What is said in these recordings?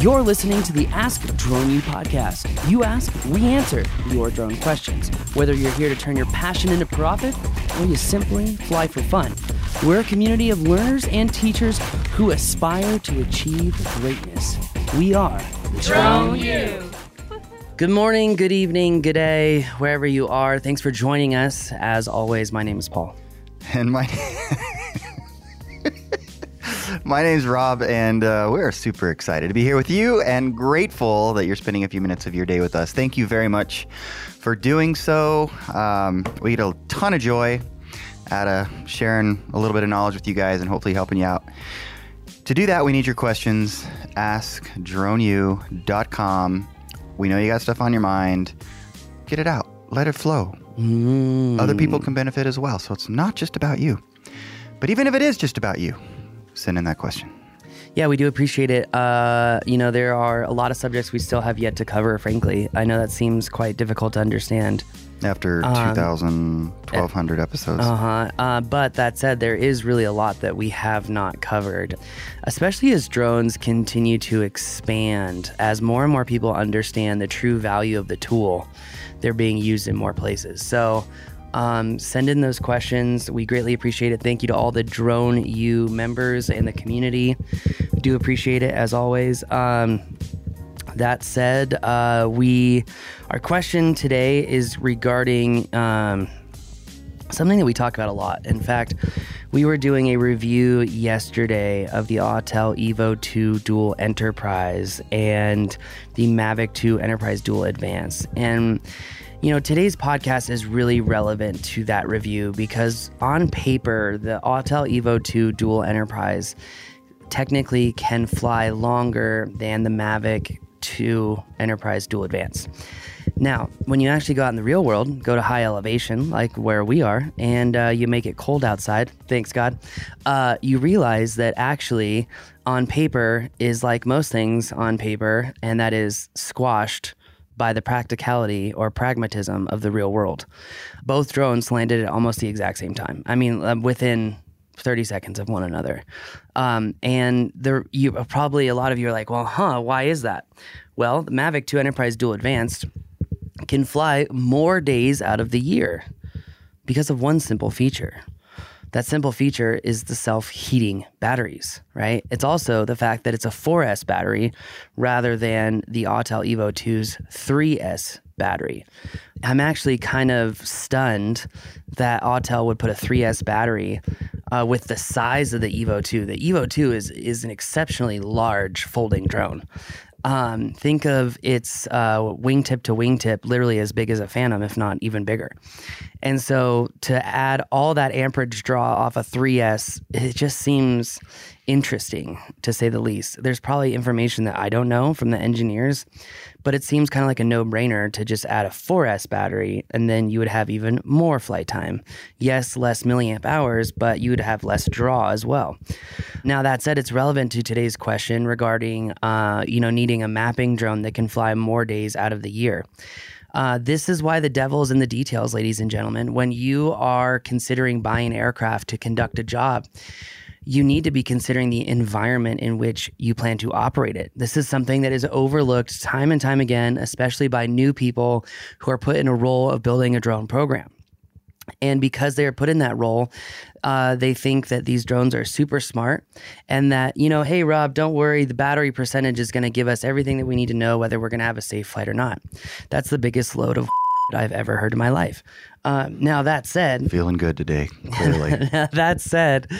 You're listening to the Ask Drone U podcast. You ask, we answer your drone questions. Whether you're here to turn your passion into profit or you simply fly for fun, we're a community of learners and teachers who aspire to achieve greatness. We are Drone U. Good morning, good evening, good day, wherever you are. Thanks for joining us. As always, my name is Paul. And my my name's Rob, and uh, we're super excited to be here with you and grateful that you're spending a few minutes of your day with us. Thank you very much for doing so. Um, we get a ton of joy out of sharing a little bit of knowledge with you guys and hopefully helping you out. To do that, we need your questions. Ask droneu.com. We know you got stuff on your mind. Get it out. Let it flow. Mm. Other people can benefit as well. So it's not just about you. But even if it is just about you, send in that question. Yeah, we do appreciate it. Uh, you know, there are a lot of subjects we still have yet to cover, frankly. I know that seems quite difficult to understand. After Um, 2,000, 1,200 episodes. Uh-huh. Uh, but that said, there is really a lot that we have not covered, especially as drones continue to expand, as more and more people understand the true value of the tool. They're being used in more places. So um, send in those questions. We greatly appreciate it. Thank you to all the Drone U members and the community. Do appreciate it as always. Um, that said, uh, we our question today is regarding um, something that we talk about a lot. In fact, we were doing a review yesterday of the Autel Evo 2 Dual Enterprise and the Mavic 2 Enterprise Dual Advance, and you know, today's podcast is really relevant to that review because on paper, the Autel Evo 2 Dual Enterprise technically can fly longer than the Mavic 2 Enterprise Dual Advance. Now, when you actually go out in the real world, go to high elevation, like where we are, and uh, you make it cold outside, thanks God, uh, you realize that actually on paper is like most things on paper, and that is squashed by the practicality or pragmatism of the real world. Both drones landed at almost the exact same time. I mean, uh, within 30 seconds of one another. Um, and there, you probably a lot of you are like, well, huh, why is that? Well, the Mavic 2 Enterprise Dual Advanced can fly more days out of the year because of one simple feature. That simple feature is the self heating batteries, right? It's also the fact that it's a 4S battery rather than the Autel Evo 2's 3S battery. I'm actually kind of stunned that Autel would put a 3S battery uh, with the size of the Evo 2. The Evo 2 is, is an exceptionally large folding drone. Um, think of its uh, wingtip to wingtip, literally as big as a Phantom, if not even bigger. And so to add all that amperage draw off a 3S, it just seems interesting to say the least. There's probably information that I don't know from the engineers, but it seems kind of like a no brainer to just add a 4S battery and then you would have even more flight time. Yes, less milliamp hours, but you would have less draw as well. Now, that said, it's relevant to today's question regarding, uh, you know, needing a mapping drone that can fly more days out of the year. Uh, this is why the devil's in the details, ladies and gentlemen. When you are considering buying aircraft to conduct a job, you need to be considering the environment in which you plan to operate it. This is something that is overlooked time and time again, especially by new people who are put in a role of building a drone program. And because they are put in that role, uh, they think that these drones are super smart and that, you know, hey, Rob, don't worry, the battery percentage is going to give us everything that we need to know whether we're going to have a safe flight or not. That's the biggest load of I've ever heard in my life. Uh, now, that said, Feeling good today, clearly. that said,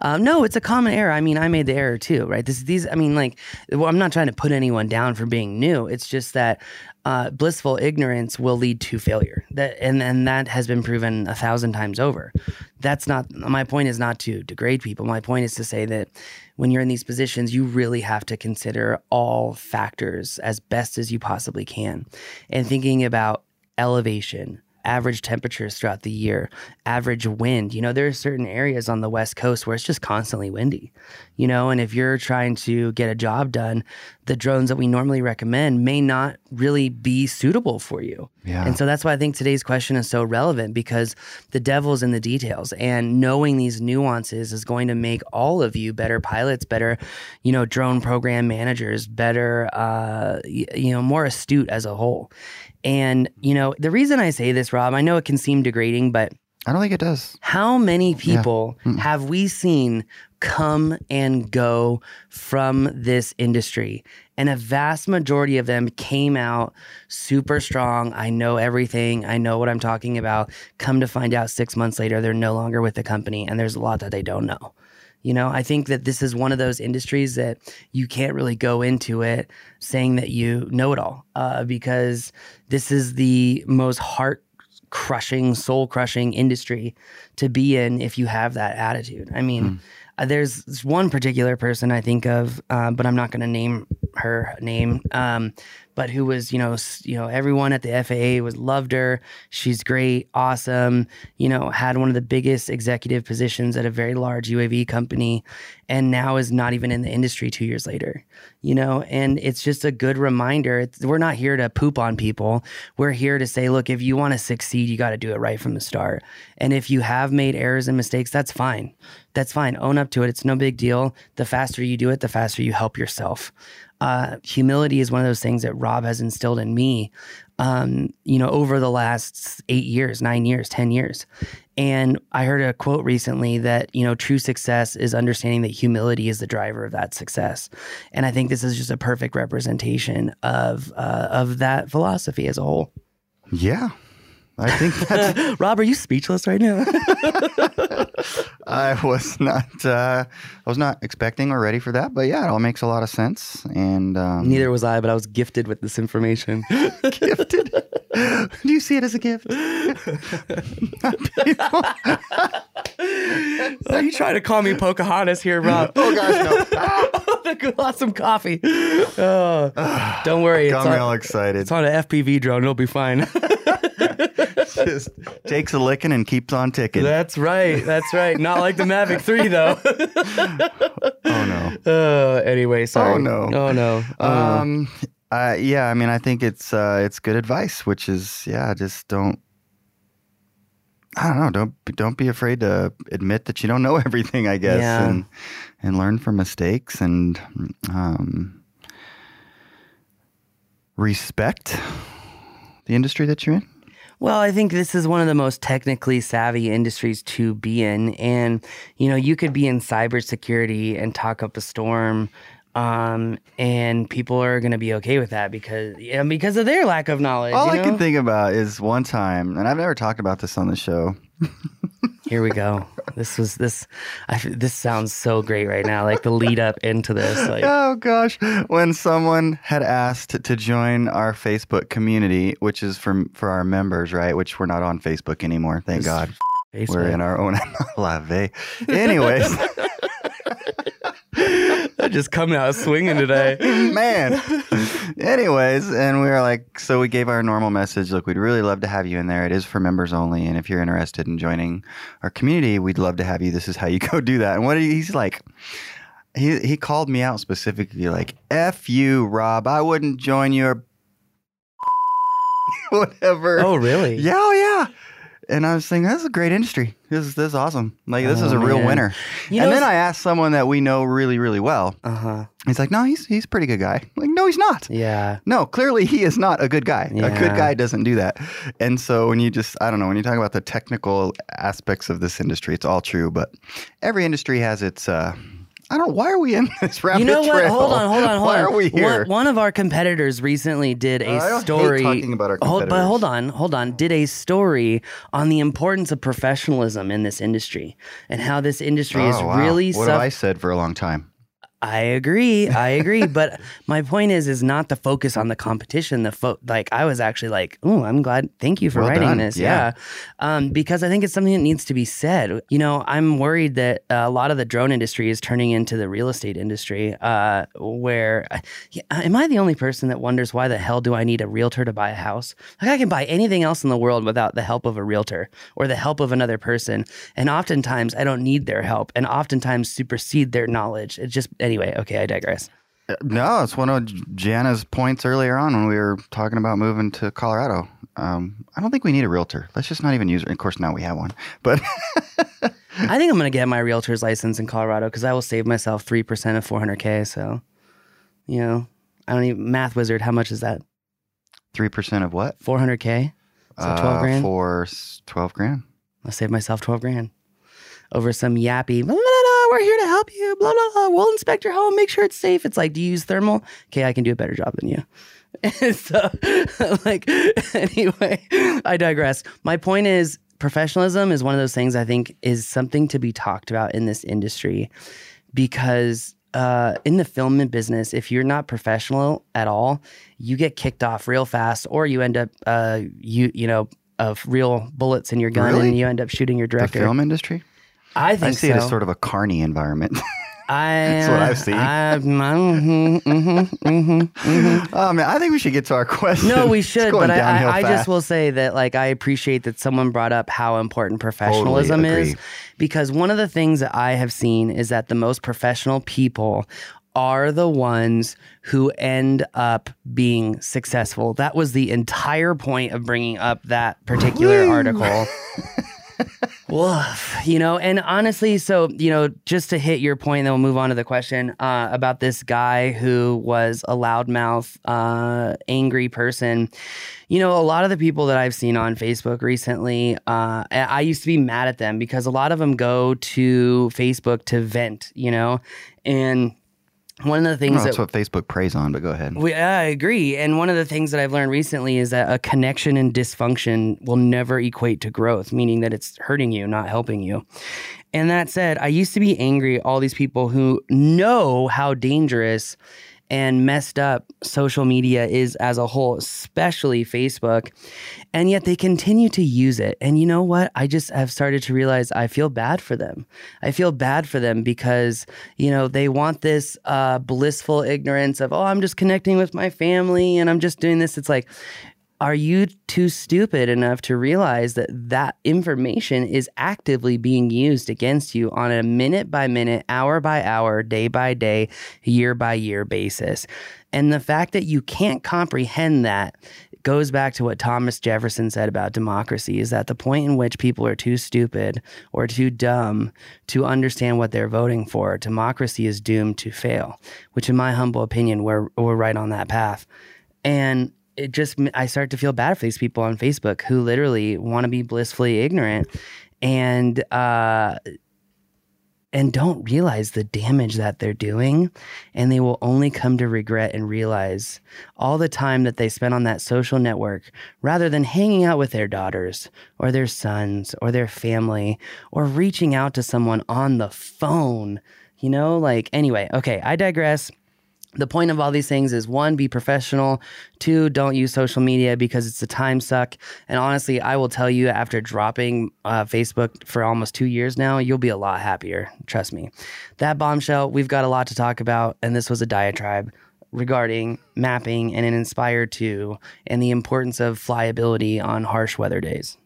um, no, it's a common error. I mean, I made the error too, right? This, these, I mean, like, well, I'm not trying to put anyone down for being new. It's just that uh, blissful ignorance will lead to failure. That, and and that has been proven a thousand times over. That's not my point. Is not to degrade people. My point is to say that when you're in these positions, you really have to consider all factors as best as you possibly can, and thinking about elevation average temperatures throughout the year, average wind. You know, there are certain areas on the West Coast where it's just constantly windy, you know, and if you're trying to get a job done, the drones that we normally recommend may not really be suitable for you. Yeah. And so that's why I think today's question is so relevant because the devil's in the details and knowing these nuances is going to make all of you better pilots, better, you know, drone program managers, better, uh, you know, more astute as a whole. And, you know, the reason I say this, Rob, I know it can seem degrading, but I don't think it does. how many people have we seen come and go from this industry? And a vast majority of them came out super strong. I know everything. I know what I'm talking about. Come to find out six months later, they're no longer with the company, and there's a lot that they don't know. You know, I think that this is one of those industries that you can't really go into it saying that you know it all uh, because this is the most heart crushing, soul crushing industry to be in if you have that attitude. I mean, uh, there's one particular person I think of, uh, but I'm not going to name her name. Um, but who was, you know, you know, everyone at the FAA was loved her. She's great, awesome. You know, had one of the biggest executive positions at a very large UAV company, and now is not even in the industry two years later. You know, and it's just a good reminder. It's, we're not here to poop on people. We're here to say, look, if you want to succeed, you got to do it right from the start. And if you have made errors and mistakes, that's fine. That's fine. Own up to it. It's no big deal. The faster you do it, the faster you help yourself. Uh, humility is one of those things that Rob has instilled in me, um, you know, over the last eight years, nine years, 10 years. And I heard a quote recently that, you know, true success is understanding that humility is the driver of that success. And I think this is just a perfect representation of, uh, of that philosophy as a whole. Yeah. I think that's, Rob, are you speechless right now? I was not uh, I was not expecting or ready for that, but yeah, it all makes a lot of sense. And um, Neither was I, but I was gifted with this information. gifted. Do you see it as a gift? Are you trying to call me Pocahontas here, Rob? oh gosh, no! Got some coffee. Oh, don't worry. It's Got me on, all excited. it's on an FPV drone. It'll be fine. Just takes a licking and keeps on ticking. That's right. That's right. Not like the Mavic 3, though. oh no. Uh, anyway, sorry. Oh, no. Oh, no. Oh, no. Um. Uh, yeah. I mean, I think it's uh, it's good advice, which is yeah, just don't. I don't know. Don't be- don't be afraid to admit that you don't know everything. I guess, Yeah. and and learn from mistakes and um, respect the industry that you're in. Well, I think this is one of the most technically savvy industries to be in. And, you know, you could be in cybersecurity and talk up a storm. Um, and people are going to be okay with that because, yeah, because of their lack of knowledge. All you I can think about is one time, and I've never talked about this on the show. Here we go. This was this. I, this sounds so great right now. Like the lead up into this. Like, Oh gosh, when someone had asked to join our Facebook community, which is for for our members, right? Which we're not on Facebook anymore, thank God. Facebook. We're in our own lave. Anyways, They're just coming out swinging today. man. Anyways, and we were like, so we gave our normal message. Look, we'd really love to have you in there. It is for members only, and if you're interested in joining our community, we'd love to have you. This is how you go do that. And what he- he's like. He, he called me out specifically like F you, Rob. I wouldn't join your whatever. Oh, really? Yeah, oh yeah. And I was thinking, this is a great industry. This is this is awesome. Like this is Oh, a real man. winner. You and know, then I asked someone that we know really, really well. Uh huh. He's like, no, he's he's a pretty good guy. I'm like, no, he's not. Yeah. No, clearly he is not a good guy. Yeah. A good guy doesn't do that. And so when you just, I don't know, when you talk about the technical aspects of this industry, it's all true. But every industry has its. uh I don't. Know, why are we in this rabbit You know what? trail? Hold on, hold on, hold Why on. are we here? One, one of our competitors recently did a Uh, I don't hate story. talking about our hold, but hold on, hold on. Did a story on the importance of professionalism in this industry and how this industry is Oh, wow. really. What suff- have I said for a long time? I agree. I agree. but my point is, is not the focus on the competition. The fo- like, I was actually like, oh, I'm glad. Thank you for Well writing done. this. Yeah. Yeah. Um, because I think it's something that needs to be said. You know, I'm worried that uh, a lot of the drone industry is turning into the real estate industry, uh, where yeah, am I the only person that wonders why the hell do I need a realtor to buy a house? Like, I can buy anything else in the world without the help of a realtor or the help of another person. And oftentimes, I don't need their help and oftentimes supersede their knowledge. It just, anyway, okay, I digress. No, it's one of Jana's points earlier on when we were talking about moving to Colorado. Um, I don't think we need a realtor. Let's just not even use it. Of course, now we have one. But I think I'm going to get my realtor's license in Colorado because I will save myself 3% of 400K. So, you know, I don't even, math wizard, how much is that? 3% of what? 400K? So 12 Uh, grand? For 12 grand. I'll save myself 12 grand over some yappy, we're here to help you, blah, blah, blah. We'll inspect your home, make sure it's safe. It's like, do you use thermal? Okay, I can do a better job than you. so, like, anyway, I digress. My point is, professionalism is one of those things I think is something to be talked about in this industry because uh, in the film and business, if you're not professional at all, you get kicked off real fast, or you end up, uh, you you know, of real bullets in your gun, Really? and you end up shooting your The director. film industry? I think I see so. it as sort of a carny environment. I, That's what I've seen. I, mhm, mhm, mhm, mhm. oh, man, I think we should get to our question. No, we should, but I, I, I just will say that like I appreciate that someone brought up how important professionalism is because one of the things that I have seen is that the most professional people are the ones who end up being successful. That was the entire point of bringing up that particular article. Woof, you know, and honestly, so you know, just to hit your point, then we'll move on to the question uh, about this guy who was a loudmouth, uh, angry person. You know, a lot of the people that I've seen on Facebook recently, uh, I I used to be mad at them because a lot of them go to Facebook to vent, you know, and one of the things that's that what Facebook preys on, but go ahead. we, I agree. And one of the things that I've learned recently is that a connection and dysfunction will never equate to growth, meaning that it's hurting you, not helping you. And that said, I used to be angry at all these people who know how dangerous and messed up social media is as a whole, especially Facebook. And yet they continue to use it. And you know what? I just have started to realize I feel bad for them. I feel bad for them because, you know, they want this uh, blissful ignorance of, oh, I'm just connecting with my family and I'm just doing this. It's like, are you too stupid enough to realize that that information is actively being used against you on a minute by minute, hour by hour, day by day, year by year basis? And the fact that you can't comprehend that goes back to what Thomas Jefferson said about democracy is that the point in which people are too stupid or too dumb to understand what they're voting for, democracy is doomed to fail, which, in my humble opinion, we're, we're right on that path. And it just I start to feel bad for these people on Facebook who literally want to be blissfully ignorant and uh and don't realize the damage that they're doing. And they will only come to regret and realize all the time that they spent on that social network rather than hanging out with their daughters or their sons or their family or reaching out to someone on the phone you know? Like anyway okay i digress the point of all these things is one, be professional. Two, don't use social media because it's a time suck. And honestly, I will tell you, after dropping uh, Facebook for almost two years now, you'll be a lot happier. Trust me. That bombshell, we've got a lot to talk about, and this was a diatribe regarding mapping and an Inspire 2 and the importance of flyability on harsh weather days.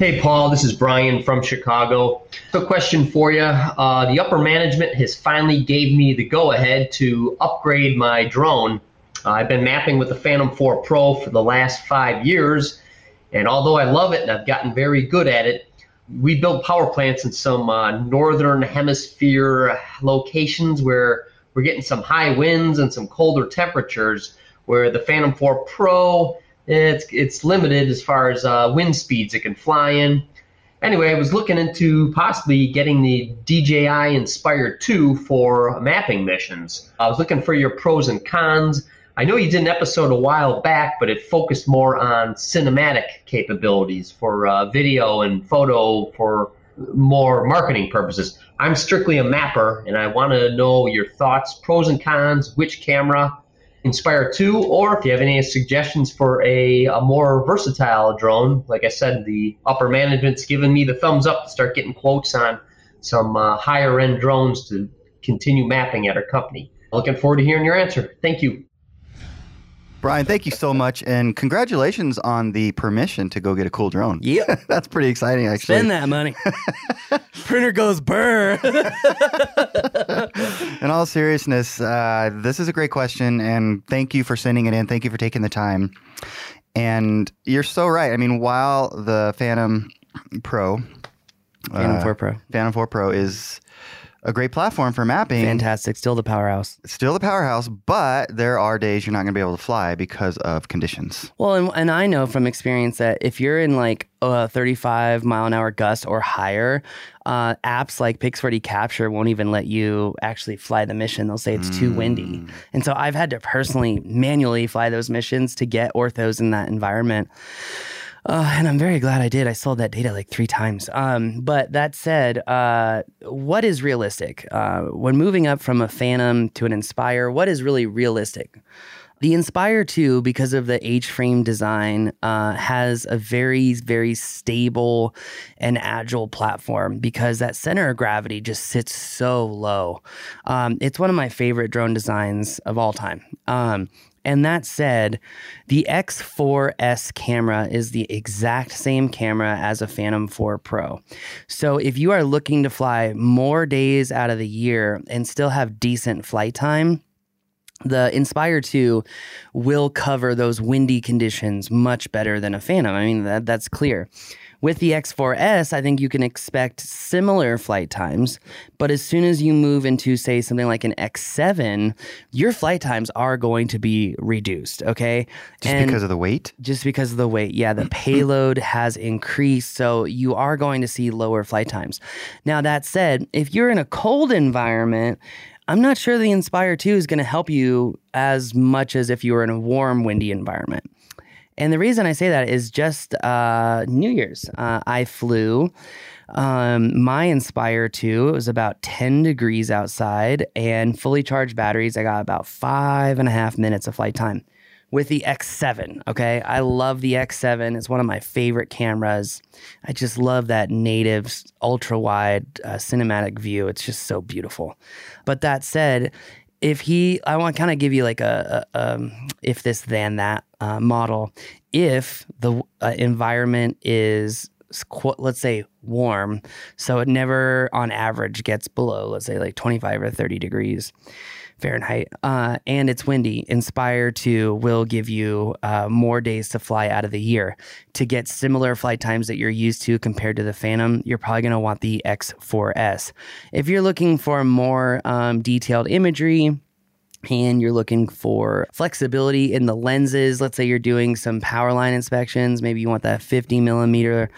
Hey, Paul, this is Brian from Chicago. So, question for you. Uh, the upper management has finally gave me the go ahead to upgrade my drone. Uh, I've been mapping with the Phantom 4 Pro for the last five years, and although I love it and I've gotten very good at it, we build power plants in some uh, northern hemisphere locations where we're getting some high winds and some colder temperatures. Where the Phantom 4 Pro it's it's limited as far as uh, wind speeds it can fly in. Anyway, I was looking into possibly getting the DJI Inspire 2 for mapping missions. I was looking for your pros and cons. I know you did an episode a while back, but it focused more on cinematic capabilities for uh, video and photo for more marketing purposes. I'm strictly a mapper and I want to know your thoughts, pros and cons, which camera, Inspire 2, or if you have any suggestions for a, a more versatile drone. Like I said, the upper management's given me the thumbs up to start getting quotes on some uh, higher end drones to continue mapping at our company. Looking forward to hearing your answer. Thank you. Brian, thank you so much, and congratulations on the permission to go get a cool drone. Yeah, that's pretty exciting. Actually, spend that money. Printer goes burr. in all seriousness, uh, this is a great question, and thank you for sending it in. Thank you for taking the time. And you're so right. I mean, while the Phantom Pro, Phantom uh, 4 Pro, Phantom 4 Pro is a great platform for mapping. Fantastic. Still the powerhouse. Still the powerhouse, but there are days you're not going to be able to fly because of conditions. Well, and, and I know from experience that if you're in like a 35 mile an hour gust or higher, uh, apps like Pix4D Capture won't even let you actually fly the mission. They'll say it's mm. too windy. Hmm. And so I've had to personally manually fly those missions to get orthos in that environment. Uh, and I'm very glad I did. I sold that data like three times. Um, but that said, uh, what is realistic? Uh, when moving up from a Phantom to an Inspire, what is really realistic? The Inspire 2, because of the H frame design, uh, has a very, very stable and agile platform because that center of gravity just sits so low. Um, it's one of my favorite drone designs of all time. Um, and that said, the X4S camera is the exact same camera as a Phantom 4 Pro. So if you are looking to fly more days out of the year and still have decent flight time, the Inspire 2 will cover those windy conditions much better than a Phantom. I mean, that, that's clear. With the X4S, I think you can expect similar flight times, but as soon as you move into, say, something like an X7, your flight times are going to be reduced, okay? Just and because of the weight? Just because of the weight, yeah. The payload has increased, so you are going to see lower flight times. Now, that said, if you're in a cold environment, I'm not sure the Inspire 2 is going to help you as much as if you were in a warm, windy environment. And the reason I say that is just uh, New Year's. Uh, I flew um, my Inspire 2. It was about 10 degrees outside and fully charged batteries. I got about five and a half minutes of flight time with the X7. Okay. I love the X7. It's one of my favorite cameras. I just love that native ultra wide uh, cinematic view. It's just so beautiful. But that said, if he, I want to kind of give you like a, a um, if this then that uh, model. If the uh, environment is let's say warm, so it never on average gets below let's say like 25 or 30 degrees Fahrenheit, uh, and it's windy. Inspire 2 will give you uh, more days to fly out of the year. To get similar flight times that you're used to compared to the Phantom, you're probably going to want the X4S. If you're looking for more um, detailed imagery, and you're looking for flexibility in the lenses. Let's say you're doing some power line inspections. Maybe you want that 50 millimeter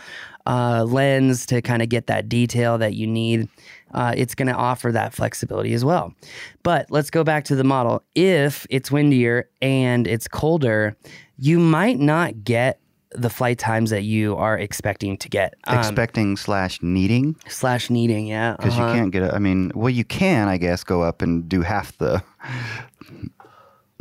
uh, lens to kind of get that detail that you need. Uh, it's going to offer that flexibility as well. But let's go back to the model. If it's windier and it's colder, you might not get the flight times that you are expecting to get. Um, expecting slash needing slash needing, yeah. Because uh-huh. you can't get. A, I mean, well, you can, I guess, go up and do half the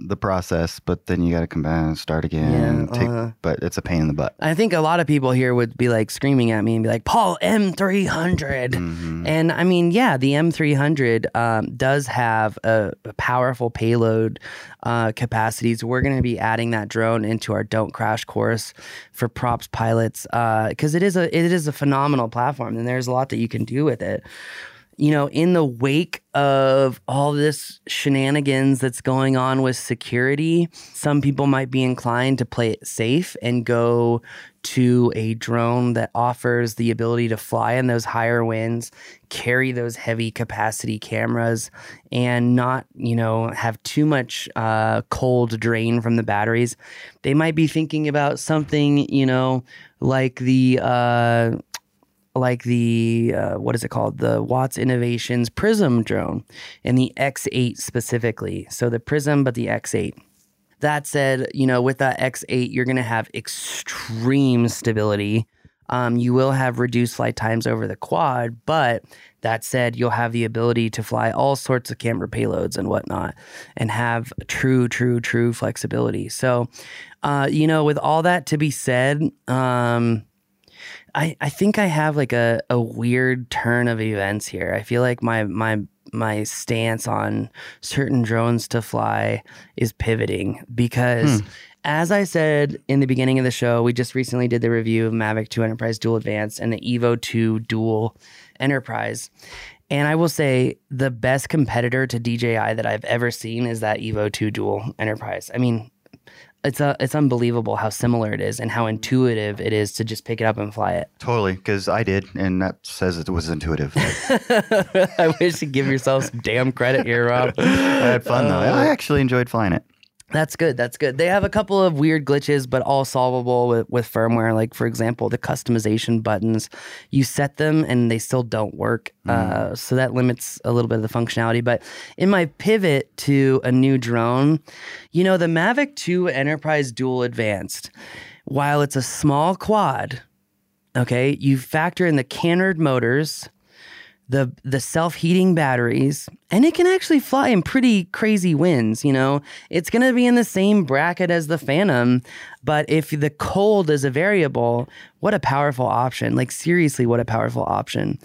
the process, but then you got to come back and start again. Yeah, take, uh, but it's a pain in the butt. I think a lot of people here would be like screaming at me and be like, Paul, M300. Mm-hmm. And I mean, yeah, the M300 um, does have a, a powerful payload uh, capacities. We're going to be adding that drone into our Don't Crash course for props pilots because uh, it is a it is a phenomenal platform and there's a lot that you can do with it you know, in the wake of all this shenanigans that's going on with security, some people might be inclined to play it safe and go to a drone that offers the ability to fly in those higher winds, carry those heavy capacity cameras, and not, you know, have too much uh, cold drain from the batteries. They might be thinking about something, you know, like the uh, like the uh, what is it called? The watts innovations prism drone and the x8 specifically. So the prism but the x8 that said you know with that x8 you're going to have extreme stability. Um, you will have reduced flight times over the quad, but that said, you'll have the ability to fly all sorts of camera payloads and whatnot and have true, true, true flexibility. So, uh, you know, with all that to be said, um, I, I think I have like a, a weird turn of events here. I feel like my my my stance on certain drones to fly is pivoting because hmm. as I said in the beginning of the show, we just recently did the review of Mavic 2 Enterprise Dual Advanced and the Evo 2 Dual Enterprise. And I will say the best competitor to DJI that I've ever seen is that Evo 2 Dual Enterprise. I mean, it's a, it's unbelievable how similar it is and how intuitive it is to just pick it up and fly it. Totally, because I did, and that says it was intuitive. I wish you'd give yourself some damn credit here, Rob. I had fun though. I uh, actually enjoyed flying it. That's good. That's good. They have a couple of weird glitches, but all solvable with, with firmware. Like, for example, the customization buttons, you set them and they still don't work. Mm. Uh, so that limits a little bit of the functionality. But in my pivot to a new drone, you know, the Mavic 2 Enterprise Dual Advanced, while it's a small quad, okay, you factor in the canard motors the the self-heating batteries and it can actually fly in pretty crazy winds you know it's going to be in the same bracket as the phantom but if the cold is a variable what a powerful option like seriously what a powerful option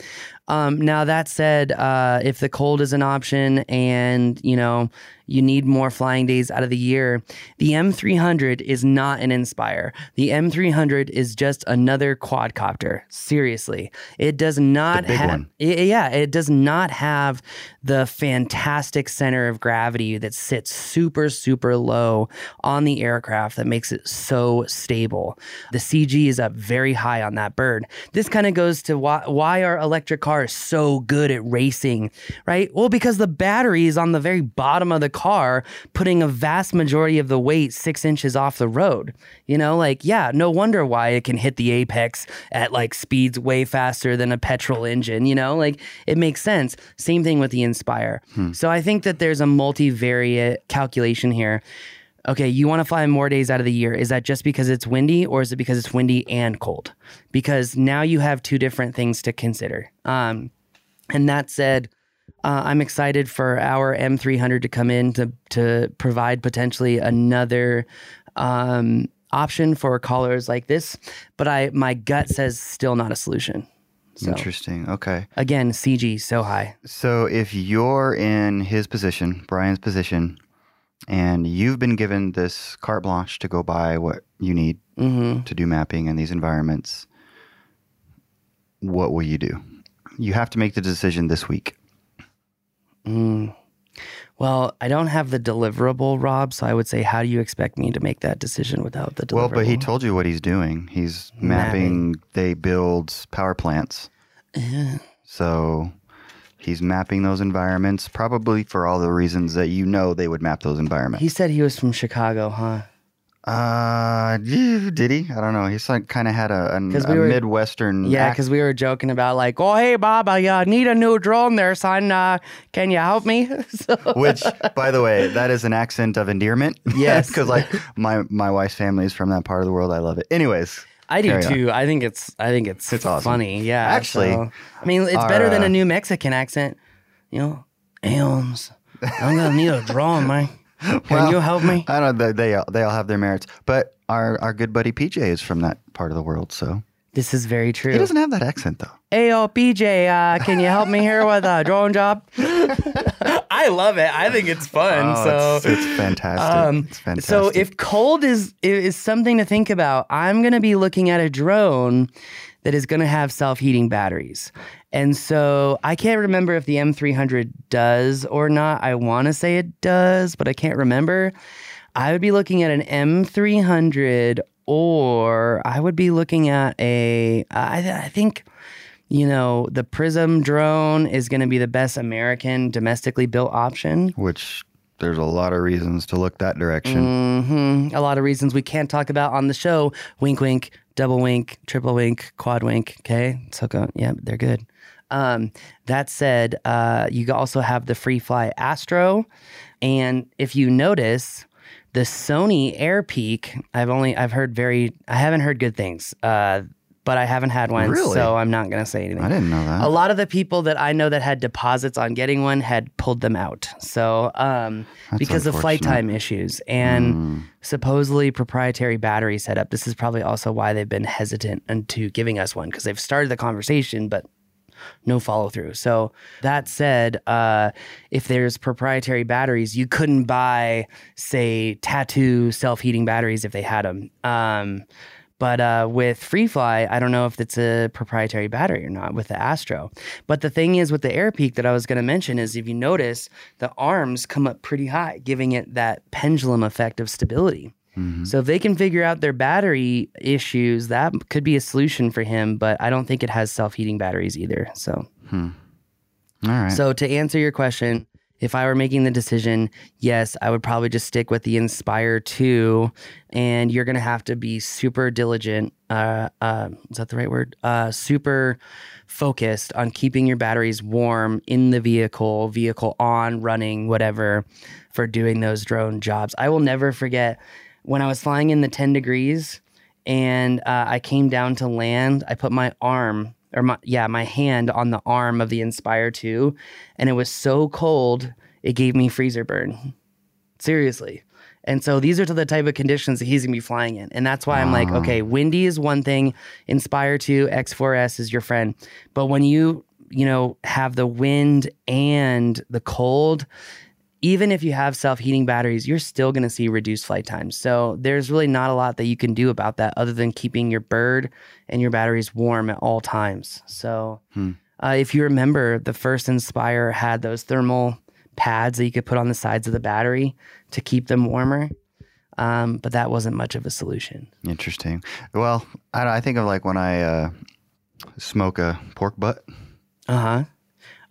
um, now that said uh, if the cold is an option and you know you need more flying days out of the year. The M300 is not an Inspire. The M300 is just another quadcopter. Seriously, it does not have. Yeah, it does not have the fantastic center of gravity that sits super super low on the aircraft that makes it so stable. The CG is up very high on that bird. This kind of goes to why why are electric cars so good at racing, right? Well, because the battery is on the very bottom of the car, putting a vast majority of the weight six inches off the road. You know, like, yeah, no wonder why it can hit the apex at like speeds way faster than a petrol engine. You know, like it makes sense. Same thing with the Inspire. Hmm. So I think that there's a multivariate calculation here okay, you want to fly more days out of the year. Is that just because it's windy or is it because it's windy and cold? Because now you have two different things to consider. Um, and that said, uh, I'm excited for our M300 to come in to to provide potentially another um, option for callers like this. But I my gut says still not a solution. So, Interesting. Okay. Again, CG so high. So if you're in his position, Brian's position, and you've been given this carte blanche to go buy what you need mm-hmm. to do mapping in these environments, what will you do? You have to make the decision this week. Mm. Well, I don't have the deliverable, Rob. So I would say, how do you expect me to make that decision without the deliverable? Well, but he told you what he's doing. He's mapping. mapping. They build power plants. Yeah. So he's mapping those environments, probably for all the reasons that you know they would map those environments. He said he was from Chicago, huh? Uh, did he? I don't know. He's like kind of had a, a, a we were, midwestern. Yeah, because we were joking about like, oh hey Bob, I uh, need a new drone there, son. Uh, can you help me? so. Which, by the way, that is an accent of endearment. Yes, because like my my wife's family is from that part of the world. I love it. Anyways. I do too. On. I think it's I think it's, it's awesome. funny. Yeah. Actually, so, I mean, it's our, better than a uh, New Mexican accent. You know, Elms. I'm gonna need a drone, man. Can well, you help me? I don't know. They all, they all have their merits, but our our good buddy PJ is from that part of the world, so this is very true. He doesn't have that accent though. Hey, yo, PJ, uh, can you help me here with a drone job? I love it. I think it's fun. Oh, so it's, it's fantastic. Um, it's fantastic. So if cold is is something to think about, I'm going to be looking at a drone that is going to have self heating batteries. And so I can't remember if the M300 does or not. I want to say it does, but I can't remember. I would be looking at an M300 or I would be looking at a, I, I think, you know, the Prism drone is going to be the best American domestically built option. Which there's a lot of reasons to look that direction. Mm-hmm. A lot of reasons we can't talk about on the show. Wink, wink, double wink, triple wink, quad wink. Okay. So go, yeah, they're good. Um, that said, uh, you also have the FreeFly Astro. And if you notice, the Sony Airpeak, I've only I've heard very I haven't heard good things. Uh, but I haven't had one, Really? so I'm not going to say anything. I didn't know that. A lot of the people that I know that had deposits on getting one had pulled them out. So, um, That's because of flight unfortunate. time issues and Mm. supposedly proprietary battery setup, this is probably also why they've been hesitant into giving us one because they've started the conversation, but no follow through. So that said, uh, if there's proprietary batteries, you couldn't buy, say, Tattu self heating batteries if they had them. Um, but uh, with FreeFly, I don't know if it's a proprietary battery or not with the Astro. But the thing is with the Airpeak that I was going to mention is if you notice, the arms come up pretty high, giving it that pendulum effect of stability. So if they can figure out their battery issues, that could be a solution for him. But I don't think it has self heating batteries either. So. All right. So to answer your question, if I were making the decision, yes, I would probably just stick with the Inspire 2 and you're going to have to be super diligent uh, uh, is that the right word? Uh, super focused on keeping your batteries warm in the vehicle, vehicle on, running, whatever, for doing those drone jobs. I will never forget when I was flying in the 10 degrees and uh, I came down to land. I put my arm, or my yeah, my hand on the arm of the Inspire 2, and it was so cold it gave me freezer burn. Seriously. And so these are the type of conditions that he's gonna be flying in, and that's why I'm like, okay, ah. windy is one thing, Inspire 2, X4S is your friend, but when you you know have the wind and the cold, even if you have self-heating batteries, you're still going to see reduced flight times. So there's really not a lot that you can do about that other than keeping your bird and your batteries warm at all times. So uh, if you remember, the first Inspire had those thermal pads that you could put on the sides of the battery to keep them warmer. Um, but that wasn't much of a solution. Interesting. Well, I, I think of like when I uh, smoke a pork butt. Uh huh.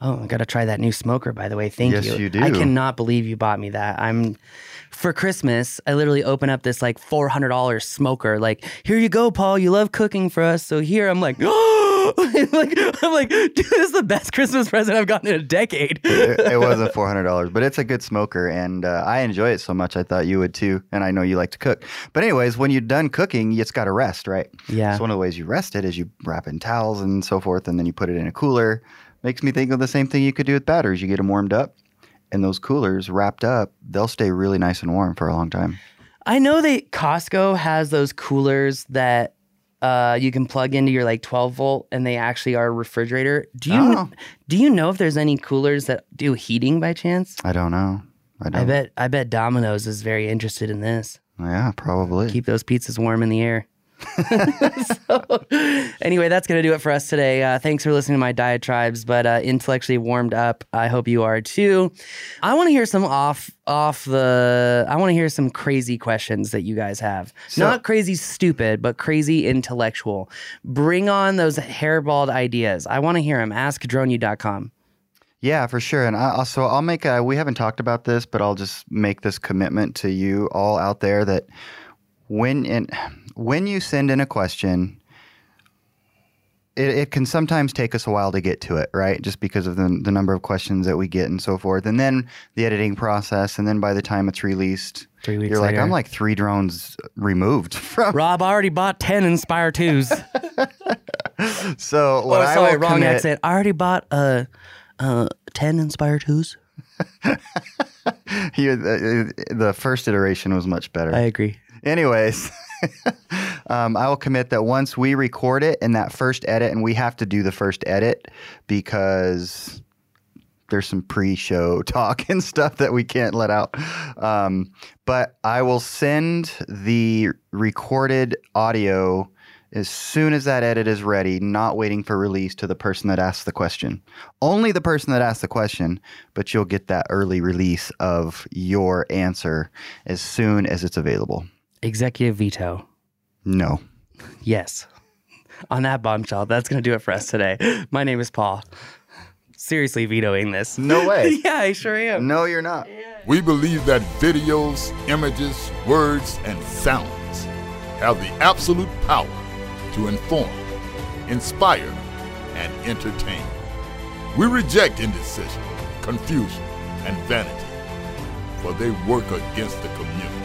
Oh, I got to try that new smoker, by the way. Thank Yes, you. you I cannot believe you bought me that. I'm for Christmas. I literally open up this like four hundred dollars smoker. Like, here you go, Paul. You love cooking for us, so here. I'm like, oh, like I'm like, dude, this is the best Christmas present I've gotten in a decade. it, it wasn't four hundred dollars, but it's a good smoker, and uh, I enjoy it so much. I thought you would too, and I know you like to cook. But anyways, when you're done cooking, it's got to rest, right? Yeah. So one of the ways you rest it is you wrap in towels and so forth, and then you put it in a cooler. Makes me think of the same thing you could do with batteries. You get them warmed up, and those coolers wrapped up, they'll stay really nice and warm for a long time. I know that Costco has those coolers that uh, you can plug into your like 12 volt, and they actually are a refrigerator. Do you Oh. do you know if there's any coolers that do heating by chance? I don't know. I don't. I bet I bet Domino's is very interested in this. Yeah, probably. Keep those pizzas warm in the air. so, anyway, that's gonna do it for us today. Uh, thanks for listening to my diatribes, but uh, intellectually warmed up. I hope you are too. I want to hear some off off the. I want to hear some crazy questions that you guys have. Not crazy stupid, but crazy intellectual. Bring on those hairballed ideas. I want to hear them. AskDroneU.com. Yeah, for sure. And I also, I'll make a, we haven't talked about this, but I'll just make this commitment to you all out there that when in, when you send in a question, it, it can sometimes take us a while to get to it, right? Just because of the, the number of questions that we get and so forth. And then the editing process. And then by the time it's released, Three weeks you're like. I'm like three drones removed from. Rob I already bought ten Inspire twos. So what oh, I sorry, will wrong commit, accent. I already bought uh, uh, 10 Inspire 2s. you, the, the first iteration was much better. I agree. Anyways, um, I will commit that once we record it in that first edit, and we have to do the first edit because there's some pre-show talk and stuff that we can't let out. Um, but I will send the recorded audio as soon as that edit is ready, not waiting for release to the person that asked the question. Only the person that asked the question, but you'll get that early release of your answer as soon as it's available. Executive veto. No. Yes. On that bombshell, that's going to do it for us today. My name is Paul. Seriously vetoing this. No way. yeah, I sure am. No, you're not. We believe that videos, images, words, and sounds have the absolute power to inform, inspire, and entertain. We reject indecision, confusion, and vanity, for they work against the community.